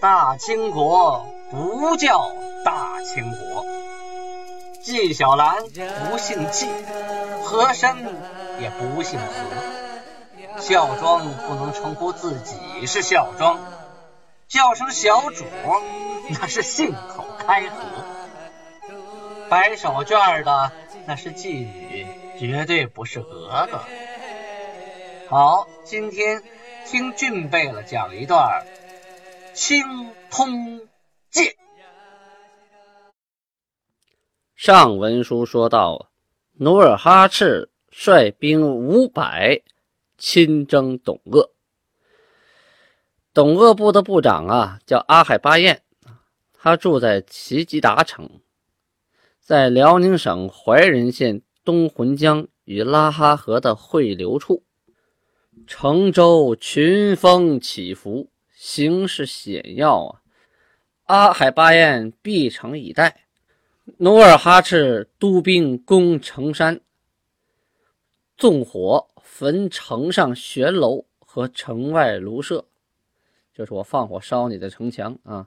大清国不叫大清国。纪晓岚不姓纪，和珅也不姓和。孝庄不能称呼自己是孝庄，叫声小主那是信口开河。摆手绢的那是妓女，绝对不是格格。好，今天听俊贝勒讲一段《青通剑》。上文书说到，努尔哈赤率兵五百亲征董鄂。董鄂部的部长啊，叫阿海巴彦，他住在齐吉达城，在辽宁省怀仁县东浑江与拉哈河的汇流处。城周群峰起伏，形势险要啊！阿海巴彦闭城以待。努尔哈赤督兵攻城山，纵火焚城上悬楼和城外庐舍，就是我放火烧你的城墙啊，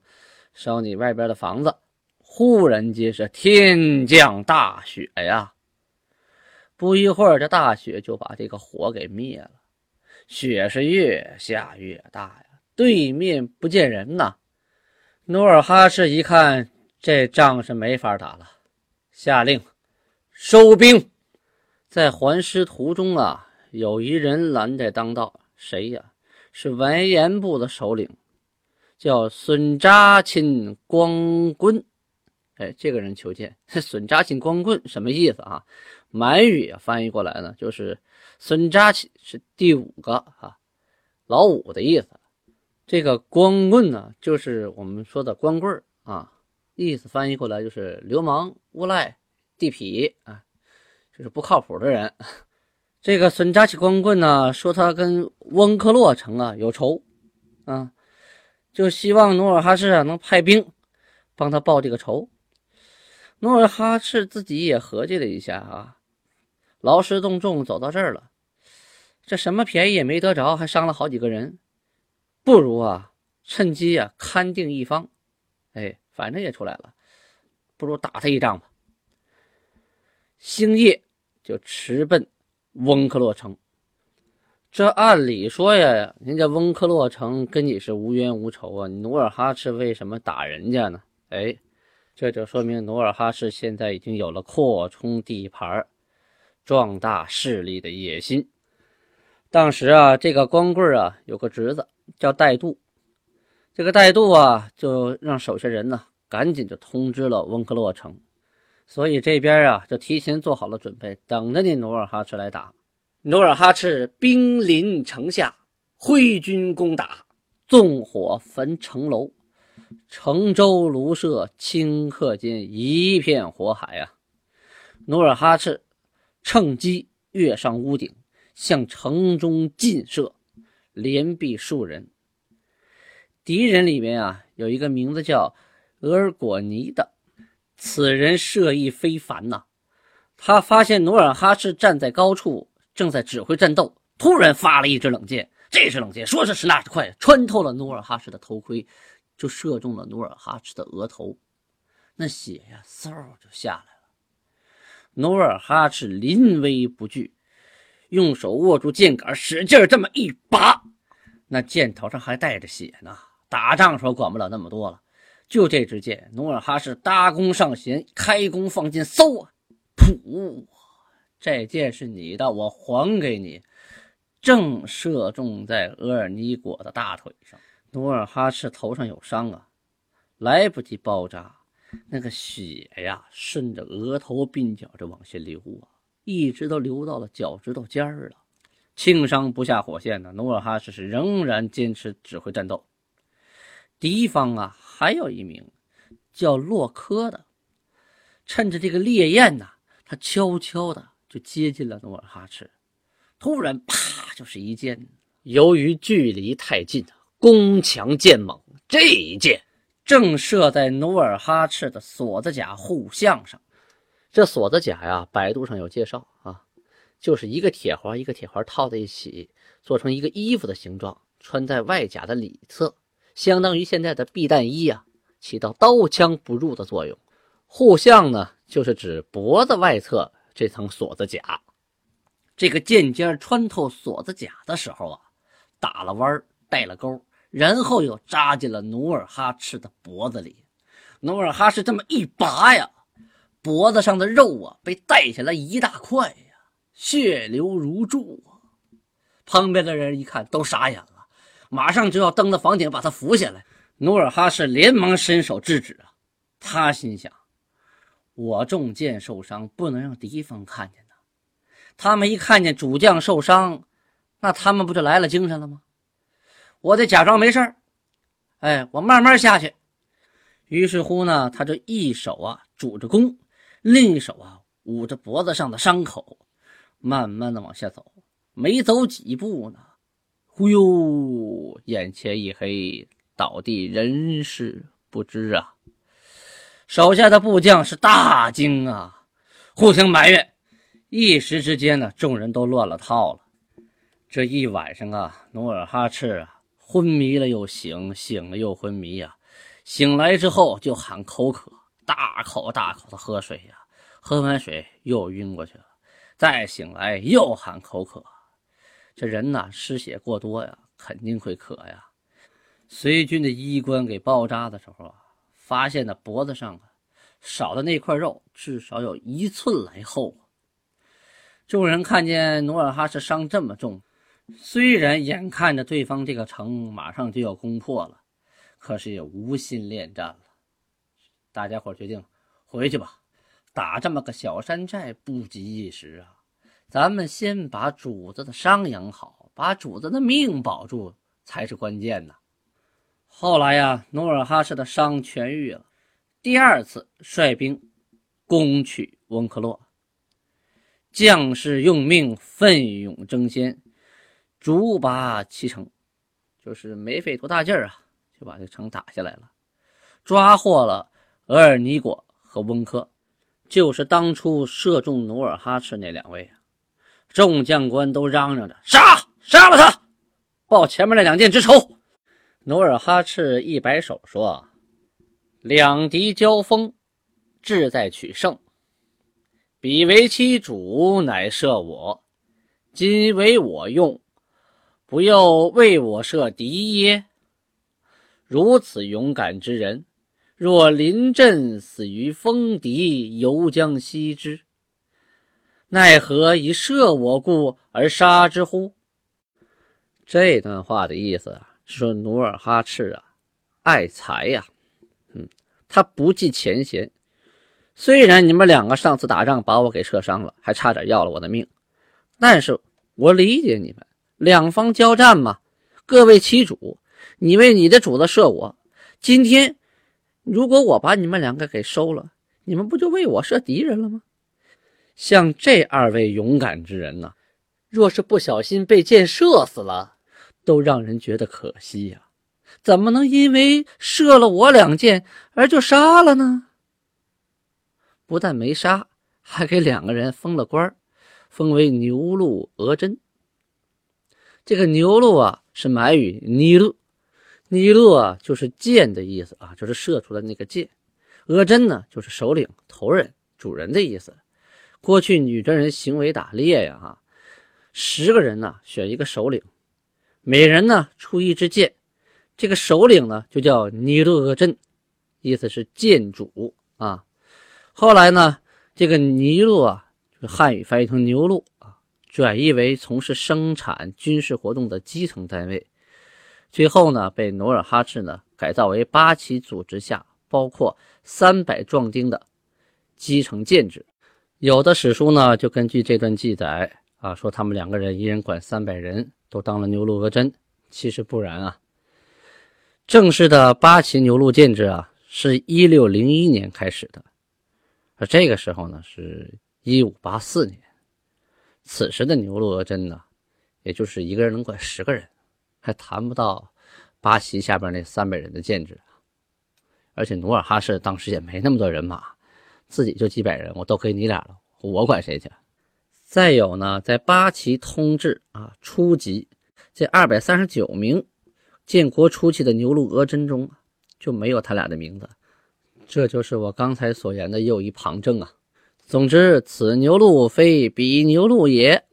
烧你外边的房子。忽然间是天降大雪呀！不一会儿，这大雪就把这个火给灭了。雪是越下越大呀，对面不见人呐。努尔哈赤一看。这仗是没法打了，下令收兵。在还师途中啊，有一人拦在当道，谁呀？是完颜部的首领，叫孙扎钦光棍。哎，这个人求见。孙扎钦光棍什么意思啊？满语翻译过来呢，就是孙扎钦是第五个啊，老五的意思。这个光棍呢，就是我们说的光棍啊。意思翻译过来就是流氓、无赖、地痞啊，就是不靠谱的人。这个孙扎起光棍呢，说他跟温克洛城啊有仇啊，就希望努尔哈赤啊能派兵帮他报这个仇。努尔哈赤自己也合计了一下啊，劳师动众走到这儿了，这什么便宜也没得着，还伤了好几个人，不如啊趁机啊勘定一方，哎。反正也出来了，不如打他一仗吧。星夜就驰奔翁克洛城。这按理说呀，人家翁克洛城跟你是无冤无仇啊，努尔哈赤为什么打人家呢？哎，这就说明努尔哈赤现在已经有了扩充地盘、壮大势力的野心。当时啊，这个光棍啊有个侄子叫戴度。这个带度啊，就让手下人呢，赶紧就通知了温克洛城，所以这边啊，就提前做好了准备，等着你努尔哈赤来打。努尔哈赤兵临城下，挥军攻打，纵火焚城楼，城周庐舍顷刻间一片火海啊！努尔哈赤趁机跃上屋顶，向城中进射，连毙数人。敌人里面啊，有一个名字叫额尔果尼的，此人射艺非凡呐。他发现努尔哈赤站在高处，正在指挥战斗，突然发了一支冷箭。这支冷箭说是迟那是快，穿透了努尔哈赤的头盔，就射中了努尔哈赤的额头。那血呀，嗖就下来了。努尔哈赤临危不惧，用手握住箭杆，使劲这么一拔，那箭头上还带着血呢。打仗时候管不了那么多了，就这支箭，努尔哈赤搭弓上弦，开弓放箭，嗖啊，噗！这箭是你的，我还给你。正射中在额尔尼果的大腿上，努尔哈赤头上有伤啊，来不及包扎，那个血呀，顺着额头鬓角就往下流啊，一直都流到了脚趾头尖儿了。轻伤不下火线呢，努尔哈赤是仍然坚持指挥战斗。敌方啊，还有一名叫洛柯的，趁着这个烈焰呐，他悄悄的就接近了努尔哈赤。突然，啪，就是一箭。由于距离太近，弓强箭猛，这一箭正射在努尔哈赤的锁子甲护项上。这锁子甲呀，百度上有介绍啊，就是一个铁环一个铁环套在一起，做成一个衣服的形状，穿在外甲的里侧。相当于现在的避弹衣啊，起到刀枪不入的作用。护项呢，就是指脖子外侧这层锁子甲。这个剑尖穿透锁子甲的时候啊，打了弯带了钩，然后又扎进了努尔哈赤的脖子里。努尔哈赤这么一拔呀，脖子上的肉啊被带下来一大块呀，血流如注啊。旁边的人一看都傻眼了，马上就要登到房顶把他扶下来。努尔哈赤连忙伸手制止啊，他心想：我中箭受伤，不能让敌方看见呐。他们一看见主将受伤，那他们不就来了精神了吗？我得假装没事哎，我慢慢下去。于是乎呢，他就一手啊拄着弓，另一手啊捂着脖子上的伤口，慢慢的往下走。没走几步呢，忽悠，眼前一黑，倒地人事不知啊。手下的部将是大惊啊，互相埋怨。一时之间呢，众人都乱了套了。这一晚上啊，努尔哈赤啊昏迷了又醒，醒了又昏迷呀。醒来之后就喊口渴，大口大口的喝水呀，喝完水又晕过去了，再醒来又喊口渴。这人呐，失血过多呀，肯定会渴呀。随军的医官给包扎的时候啊，发现的脖子上啊少的那块肉至少有一寸来厚。众人看见努尔哈赤伤这么重，虽然眼看着对方这个城马上就要攻破了。可是也无心恋战了，大家伙决定回去吧。打这么个小山寨不急一时啊，咱们先把主子的伤养好，把主子的命保住才是关键呢。后来呀，努尔哈赤的伤痊愈了，第二次率兵攻取温克洛，将士用命，奋勇争先，逐拔其城，就是没费多大劲儿啊。就把这城打下来了，抓获了额尔尼果和温科，就是当初射中努尔哈赤那两位啊。众将官都嚷嚷着杀，杀了他，报前面那两箭之仇。努尔哈赤一摆手说：“两敌交锋，志在取胜。彼为其主，乃射我，今为我用，不又为我射敌耶？”如此勇敢之人，若临阵死于锋敌，犹将惜之。奈何以射我故而杀之乎？这段话的意思啊，是说努尔哈赤啊，爱财呀，嗯，他不计前嫌。虽然你们两个上次打仗把我给射伤了，还差点要了我的命，但是我理解你们，两方交战嘛，各为其主。你为你的主子射我，今天如果我把你们两个给收了，你们不就为我射敌人了吗？像这二位勇敢之人呢，若是不小心被箭射死了，都让人觉得可惜呀。怎么能因为射了我两箭而就杀了呢？不但没杀，还给两个人封了官封为牛鹿额真。这个牛鹿啊，是满语尼禄。尼禄啊，就是箭的意思啊，就是射出的那个箭。额真呢，就是首领、头人、主人的意思。过去女真人行为打猎呀，哈，十个人呢选一个首领，每人呢出一支箭，这个首领呢就叫尼禄额真，意思是箭主啊。后来呢，这个尼禄啊，就是汉语翻译成牛鹿啊，转译为从事生产军事活动的基层单位。最后呢，被努尔哈赤呢改造为八旗组织下包括三百壮丁的基层建制。有的史书呢就根据这段记载啊，说他们两个人一人管三百人，都当了牛鹿额真。其实不然啊，正式的八旗牛鹿建制啊，是一六零一年开始的，而这个时候呢是一五八四年。此时的牛鹿额真呢，也就是一个人能管十个人。还谈不到八旗下边那三百人的建制，而且努尔哈赤当时也没那么多人马，自己就几百人，我都给你俩了，我管谁去？再有呢，在八旗通治啊初级，这二百三十九名建国初期的牛录额真中就没有他俩的名字，这就是我刚才所言的又一旁证啊。总之，此牛录非彼牛录也。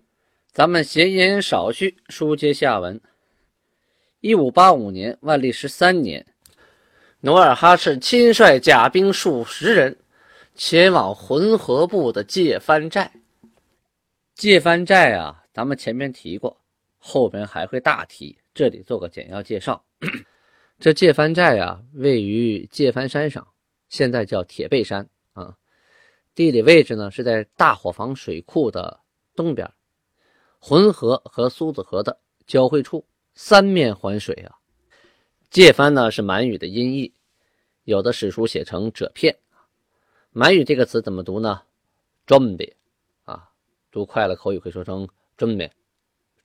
咱们闲言少叙，书接下文。一五八五年，万历十三年，努尔哈赤亲率甲兵数十人，前往浑河部的界藩寨。界藩寨啊，咱们前面提过，后边还会大提，这里做个简要介绍。这界藩寨啊，位于界藩山上，现在叫铁背山啊。地理位置呢，是在大伙房水库的东边，浑河和苏子河的交汇处。三面环水啊，界藩呢是满语的音译，有的史书写成褶片。满语这个词怎么读呢？准备啊，读快了口语会说成准备，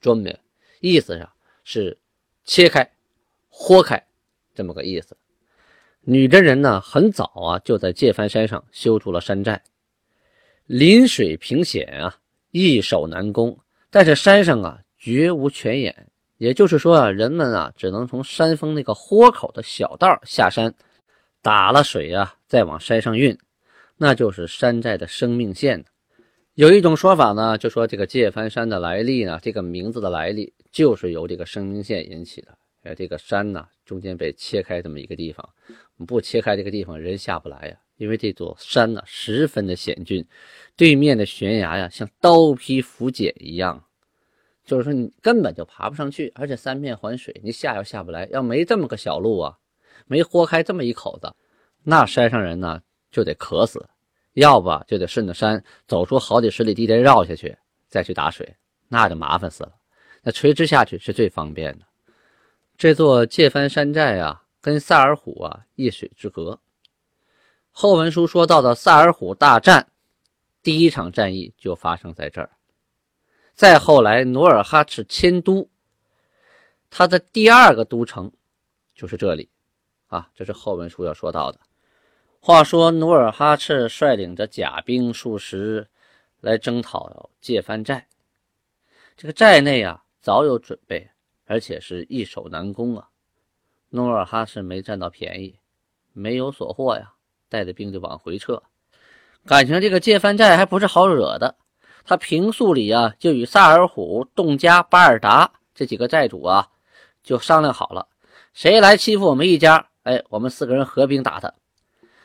准备，意思上是切开、豁开这么个意思。女真人呢很早啊就在界藩山上修筑了山寨，临水平险啊，易守难攻，但是山上啊绝无泉眼。也就是说啊，人们啊只能从山峰那个豁口的小道下山，打了水啊，再往山上运，那就是山寨的生命线。有一种说法呢，就说这个界藩山的来历呢，这个名字的来历就是由这个生命线引起的。哎，这个山呢中间被切开这么一个地方，不切开这个地方人下不来呀，因为这座山呢十分的险峻，对面的悬崖呀像刀劈斧剪一样。就是说你根本就爬不上去，而且三面环水，你下又下不来。要没这么个小路啊，没豁开这么一口子，那山上人呢就得渴死，要不就得顺着山走出好几十里地再绕下去，再去打水，那就麻烦死了。那垂直下去是最方便的。这座界藩山寨啊，跟萨尔浒啊一水之隔。后文书说到的萨尔浒大战，第一场战役就发生在这儿。再后来，努尔哈赤迁都，他的第二个都城就是这里，啊，这是后文书要说到的。话说，努尔哈赤率领着甲兵数十来征讨界藩寨，这个寨内啊早有准备，而且是易守难攻啊。努尔哈赤没占到便宜，没有所获呀，带着兵就往回撤。感情这个界藩寨还不是好惹的。他平素里啊，就与萨尔浒、洞家、巴尔达这几个寨主啊，就商量好了，谁来欺负我们一家，哎，我们四个人合兵打他。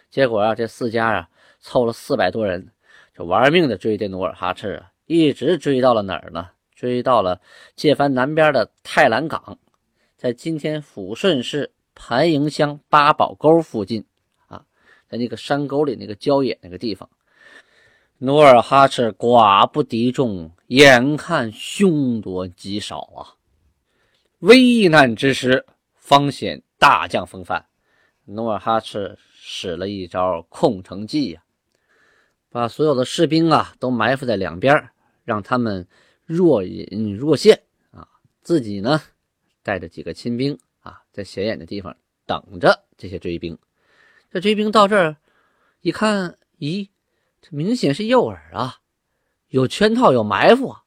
结果啊，这四家啊，凑了四百多人，就玩命的追这努尔哈赤啊，一直追到了哪儿呢？追到了界藩南边的太兰港，在今天抚顺市盘营乡八宝沟附近啊，在那个山沟里那个郊野那个地方。努尔哈赤寡不敌众，眼看凶多吉少啊！危难之时，方显大将风范。努尔哈赤使了一招空城计呀，把所有的士兵啊都埋伏在两边，让他们若隐若现啊，自己呢带着几个亲兵啊，在显眼的地方等着这些追兵。这追兵到这儿一看，咦？这明显是诱饵啊，有圈套，有埋伏啊！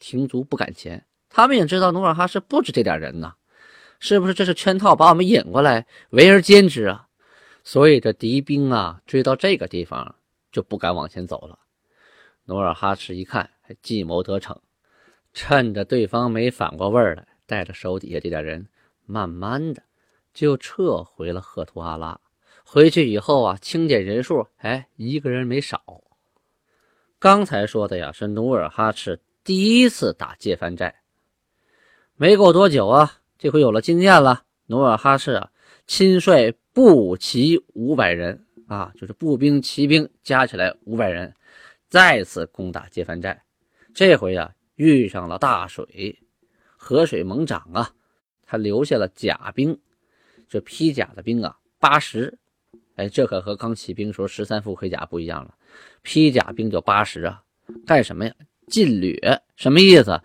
停足不敢前。他们也知道努尔哈赤不止这点人呐，是不是这是圈套，把我们引过来，围而歼之啊？所以这敌兵啊，追到这个地方就不敢往前走了。努尔哈赤一看，还计谋得逞，趁着对方没反过味儿来，带着手底下这点人，慢慢的就撤回了赫图阿拉。回去以后啊，清点人数，哎，一个人没少。刚才说的呀，是努尔哈赤第一次打界藩寨。没过多久啊，这回有了经验了。努尔哈赤啊，亲率步骑五百人啊，就是步兵、骑兵加起来五百人，再次攻打界藩寨。这回啊，遇上了大水，河水猛涨啊，他留下了甲兵，这披甲的兵啊，八十。哎，这可和刚起兵时候十三副盔甲不一样了。披甲兵就八十啊，干什么呀？进掠，什么意思？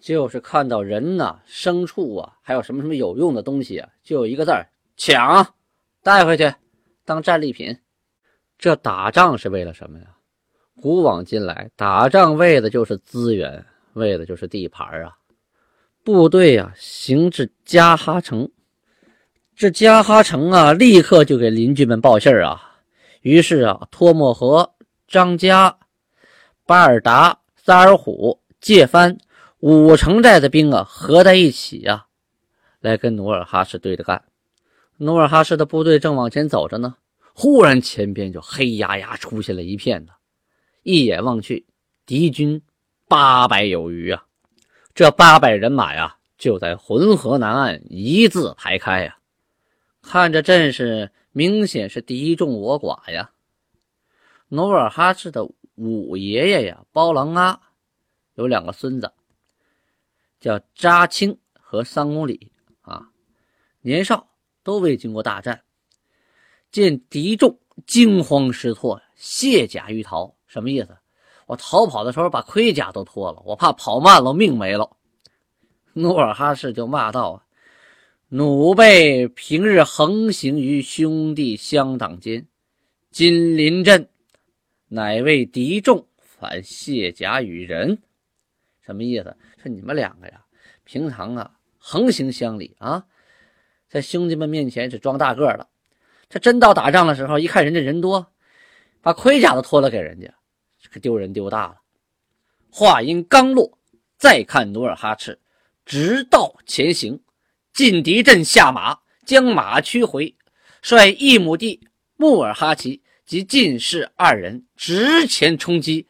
就是看到人呐、牲畜啊，还有什么什么有用的东西啊，就一个字儿抢，带回去当战利品。这打仗是为了什么呀？古往今来，打仗为的就是资源，为的就是地盘啊。部队啊，行至加哈城，这加哈城啊，立刻就给邻居们报信啊。于是啊，托莫和、张家、巴尔达、萨尔虎、介藩五城寨的兵啊，合在一起呀，来跟努尔哈赤对着干。努尔哈赤的部队正往前走着呢，忽然前边就黑压压出现了一片呢，一眼望去，敌军八百有余啊。这八百人马呀，就在浑河南岸一字排开呀。看着阵势，明显是敌众我寡呀。努尔哈赤的五爷爷呀，包郎阿有两个孙子，叫扎青和桑公里啊，年少都未经过大战，见敌众惊慌失措，卸甲欲逃。什么意思？我逃跑的时候把盔甲都脱了，我怕跑慢了命没了。努尔哈赤就骂道。奴辈平日横行于兄弟乡党间，今临阵，乃为敌众，反卸甲与人。什么意思？说你们两个呀，平常啊横行乡里啊，在兄弟们面前是装大个的，这真到打仗的时候，一看人家人多，把盔甲都脱了给人家，可丢人丢大了。话音刚落，再看努尔哈赤直道前行。进敌阵下马，将马驱回，率一母弟穆尔哈齐及进士二人直前冲击，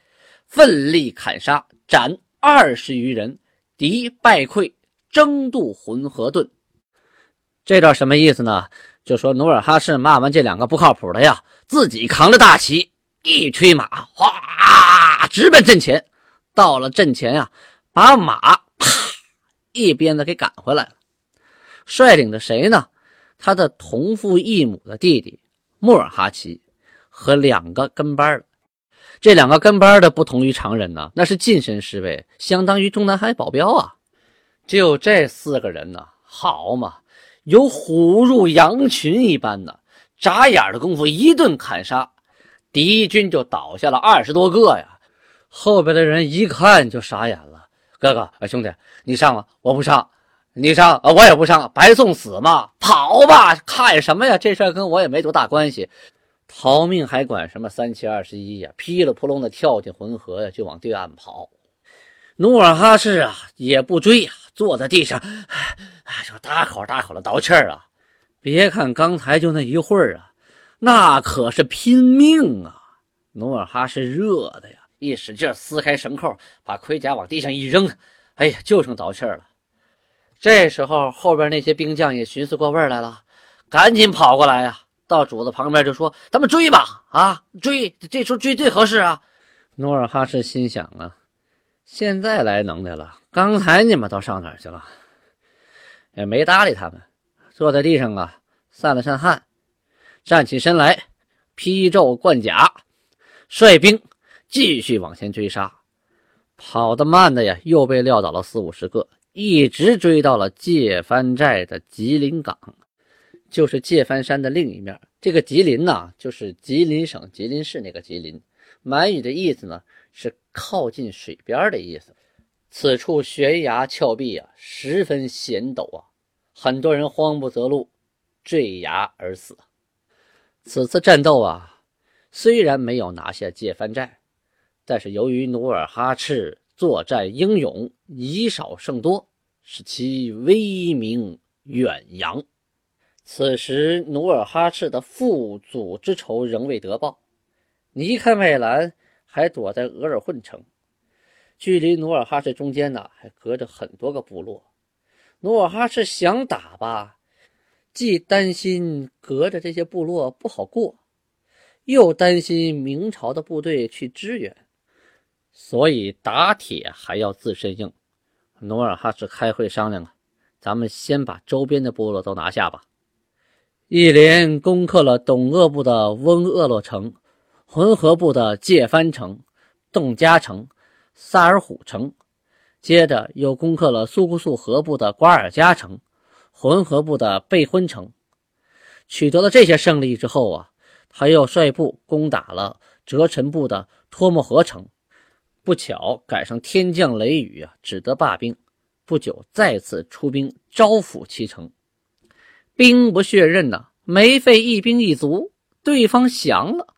奋力砍杀，斩二十余人，敌败溃，争渡浑河顿。这段什么意思呢？就说努尔哈赤骂完这两个不靠谱的呀，自己扛着大旗，一催马，哗，直奔阵前。到了阵前啊，把马啪一鞭子给赶回来了。率领着谁呢？他的同父异母的弟弟穆尔哈齐和两个跟班的。这两个跟班的不同于常人呢，那是近身侍卫，相当于中南海保镖啊。就这四个人呢，好嘛，有虎入羊群一般的，眨眼的功夫一顿砍杀，敌军就倒下了二十多个呀。后边的人一看就傻眼了：“哥哥，兄弟，你上了，我不上。”你上啊，我也不上，白送死嘛！跑吧，看什么呀？这事跟我也没多大关系。逃命还管什么三七二十一呀？噼里扑隆的跳进浑河呀，就往对岸跑。努尔哈赤啊，也不追呀，坐在地上，哎，就大口大口的倒气儿啊。别看刚才就那一会儿啊，那可是拼命啊！努尔哈赤热的呀，一使劲撕开绳扣，把盔甲往地上一扔，哎呀，就剩倒气儿了。这时候，后边那些兵将也寻思过味来了，赶紧跑过来呀，到主子旁边就说：“咱们追吧，啊，追！这时候追最合适啊。”努尔哈赤心想啊，现在来能耐了，刚才你们都上哪儿去了？也没搭理他们，坐在地上啊，散了散汗，站起身来，披胄贯甲，率兵继续往前追杀。跑得慢的呀，又被撂倒了四五十个。一直追到了界藩寨的吉林港，就是界藩山的另一面。这个吉林呢，就是吉林省吉林市那个吉林。满语的意思呢，是靠近水边的意思。此处悬崖峭壁啊，十分险陡啊，很多人慌不择路，坠崖而死。此次战斗啊，虽然没有拿下界藩寨，但是由于努尔哈赤。作战英勇，以少胜多，使其威名远扬。此时，努尔哈赤的父祖之仇仍未得报。尼堪外兰还躲在额尔混城，距离努尔哈赤中间呢，还隔着很多个部落。努尔哈赤想打吧，既担心隔着这些部落不好过，又担心明朝的部队去支援。所以打铁还要自身硬。努尔哈赤开会商量啊，咱们先把周边的部落都拿下吧。一连攻克了董鄂部的翁鄂洛城、浑河部的界藩城、洞家城、萨尔虎城，接着又攻克了苏姑素河部的瓜尔佳城、浑河部的贝婚城。取得了这些胜利之后啊，他又率部攻打了哲臣部的托木河城。不巧赶上天降雷雨啊，只得罢兵。不久再次出兵招抚其城。兵不血刃呐，没费一兵一卒，对方降了。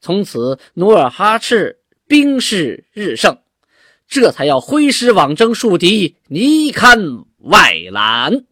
从此，努尔哈赤兵势日盛，这才要挥师往征树敌，尼堪外兰。